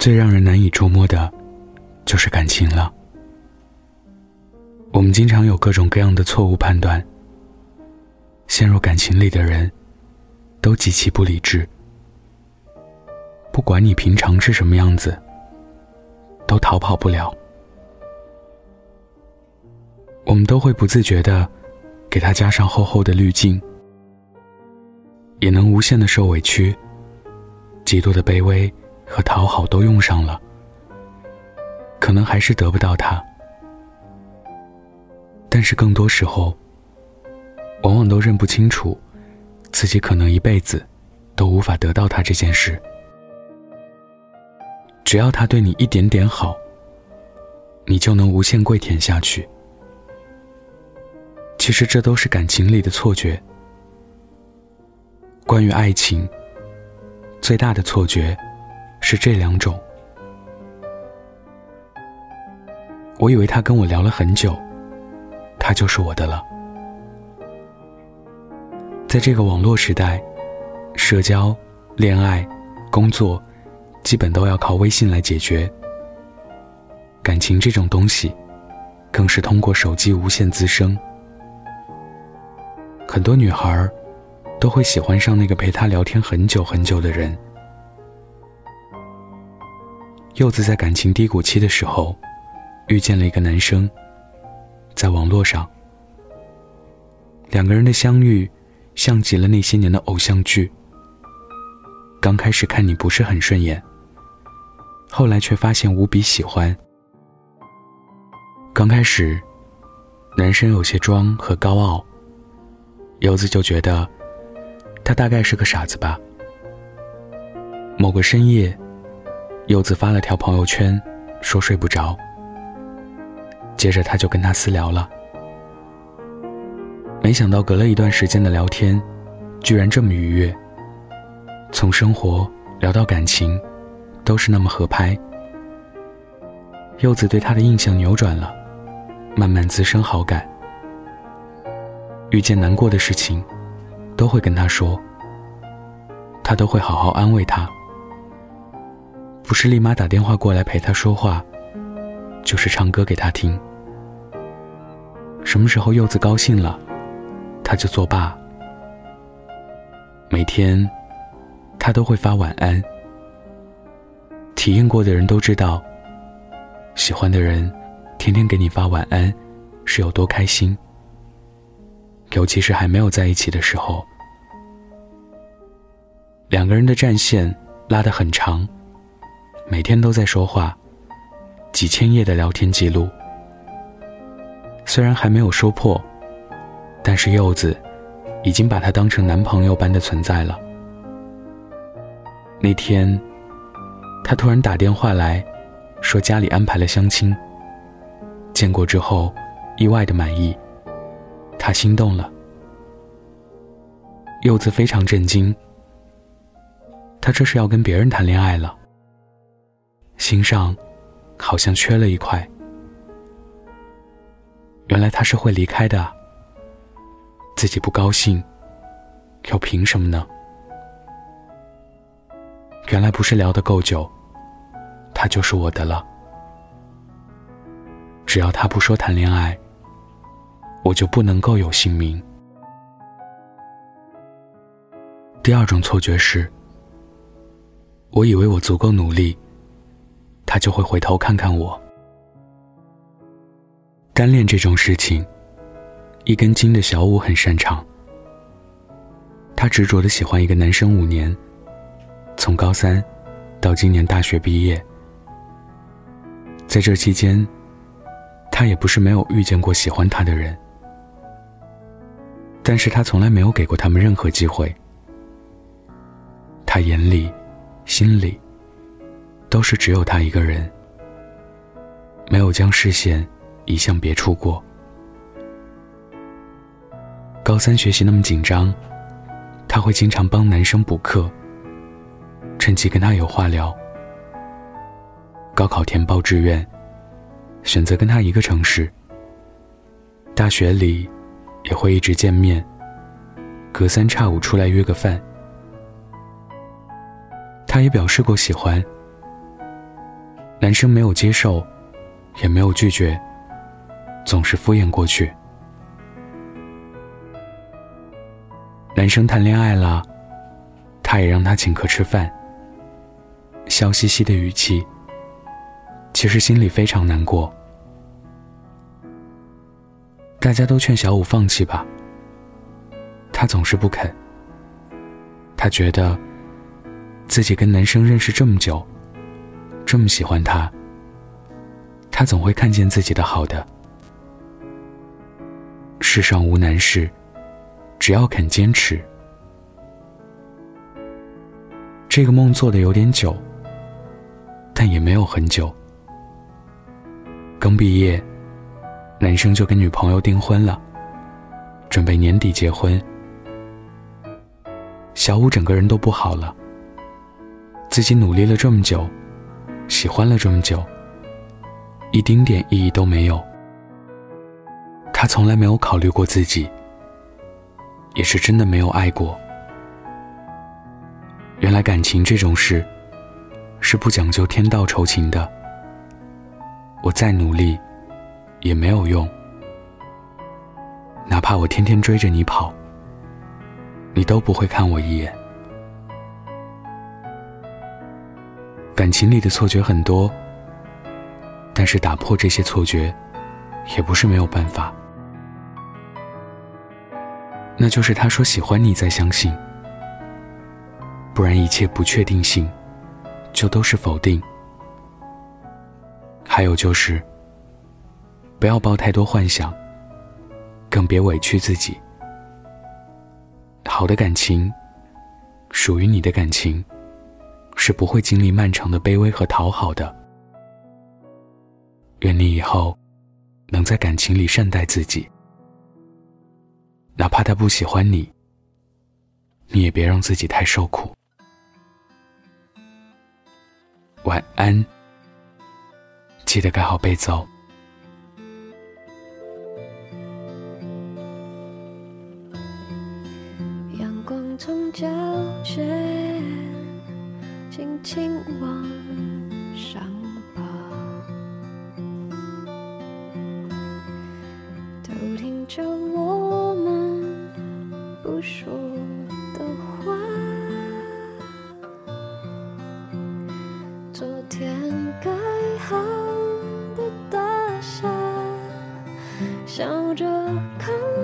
最让人难以捉摸的，就是感情了。我们经常有各种各样的错误判断。陷入感情里的人，都极其不理智。不管你平常是什么样子，都逃跑不了。我们都会不自觉的给他加上厚厚的滤镜，也能无限的受委屈，极度的卑微和讨好都用上了，可能还是得不到他。但是更多时候，往往都认不清楚，自己可能一辈子都无法得到他这件事。只要他对你一点点好，你就能无限跪舔下去。其实这都是感情里的错觉。关于爱情，最大的错觉是这两种。我以为他跟我聊了很久。他就是我的了。在这个网络时代，社交、恋爱、工作，基本都要靠微信来解决。感情这种东西，更是通过手机无限滋生。很多女孩都会喜欢上那个陪她聊天很久很久的人。柚子在感情低谷期的时候，遇见了一个男生。在网络上，两个人的相遇，像极了那些年的偶像剧。刚开始看你不是很顺眼，后来却发现无比喜欢。刚开始，男生有些装和高傲，柚子就觉得他大概是个傻子吧。某个深夜，柚子发了条朋友圈，说睡不着。接着他就跟他私聊了，没想到隔了一段时间的聊天，居然这么愉悦。从生活聊到感情，都是那么合拍。柚子对他的印象扭转了，慢慢滋生好感。遇见难过的事情，都会跟他说，他都会好好安慰他，不是立马打电话过来陪他说话，就是唱歌给他听。什么时候柚子高兴了，他就作罢。每天，他都会发晚安。体验过的人都知道，喜欢的人天天给你发晚安，是有多开心。尤其是还没有在一起的时候，两个人的战线拉得很长，每天都在说话，几千页的聊天记录。虽然还没有说破，但是柚子已经把他当成男朋友般的存在了。那天，他突然打电话来，说家里安排了相亲。见过之后，意外的满意，他心动了。柚子非常震惊，他这是要跟别人谈恋爱了，心上好像缺了一块。原来他是会离开的，自己不高兴，又凭什么呢？原来不是聊得够久，他就是我的了。只要他不说谈恋爱，我就不能够有姓名。第二种错觉是，我以为我足够努力，他就会回头看看我。单恋这种事情，一根筋的小五很擅长。他执着的喜欢一个男生五年，从高三到今年大学毕业。在这期间，他也不是没有遇见过喜欢他的人，但是他从来没有给过他们任何机会。他眼里、心里，都是只有他一个人，没有将视线。移向别处过。高三学习那么紧张，他会经常帮男生补课，趁机跟他有话聊。高考填报志愿，选择跟他一个城市。大学里，也会一直见面，隔三差五出来约个饭。他也表示过喜欢，男生没有接受，也没有拒绝，总是敷衍过去。男生谈恋爱了，他也让他请客吃饭，笑嘻嘻的语气，其实心里非常难过。大家都劝小五放弃吧，他总是不肯。他觉得自己跟男生认识这么久，这么喜欢他，他总会看见自己的好的。世上无难事，只要肯坚持。这个梦做的有点久，但也没有很久。刚毕业。男生就跟女朋友订婚了，准备年底结婚。小五整个人都不好了。自己努力了这么久，喜欢了这么久，一丁点意义都没有。他从来没有考虑过自己，也是真的没有爱过。原来感情这种事，是不讲究天道酬勤的。我再努力。也没有用，哪怕我天天追着你跑，你都不会看我一眼。感情里的错觉很多，但是打破这些错觉，也不是没有办法。那就是他说喜欢你，再相信，不然一切不确定性，就都是否定。还有就是。不要抱太多幻想，更别委屈自己。好的感情，属于你的感情，是不会经历漫长的卑微和讨好的。愿你以后能在感情里善待自己，哪怕他不喜欢你，你也别让自己太受苦。晚安，记得盖好被子哦。从交卷轻轻往上爬，都听着我们不说的话。昨天盖好的大厦，笑着看。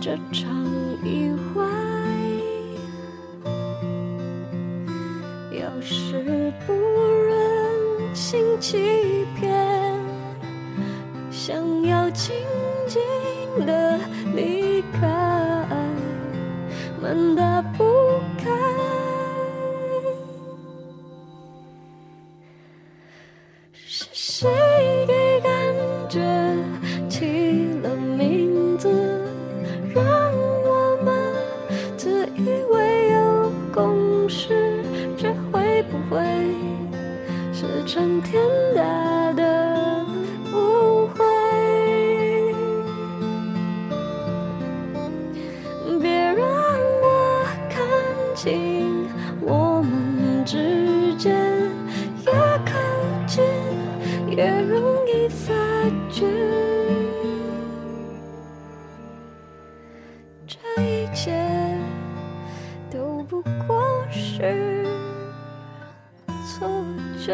这场意外。要是不忍。心欺骗，想要静静的离开，门打不开。有共识，这会不会？是成天大的误会，别让我看清我们之间，越靠近越容易发觉，不过是。错觉，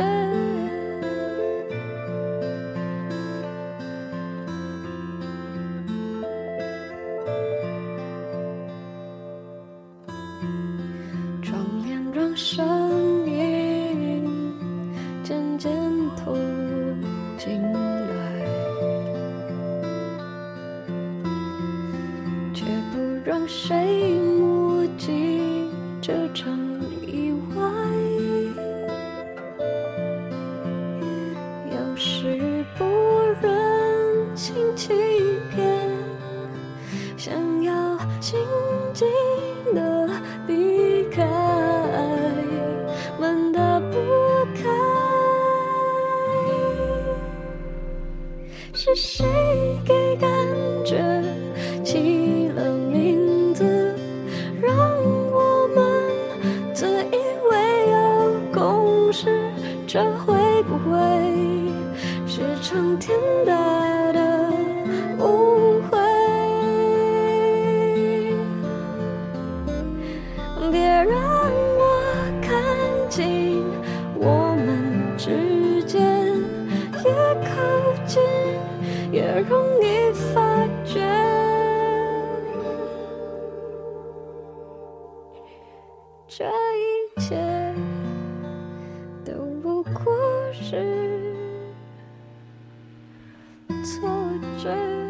窗帘让声过是错觉。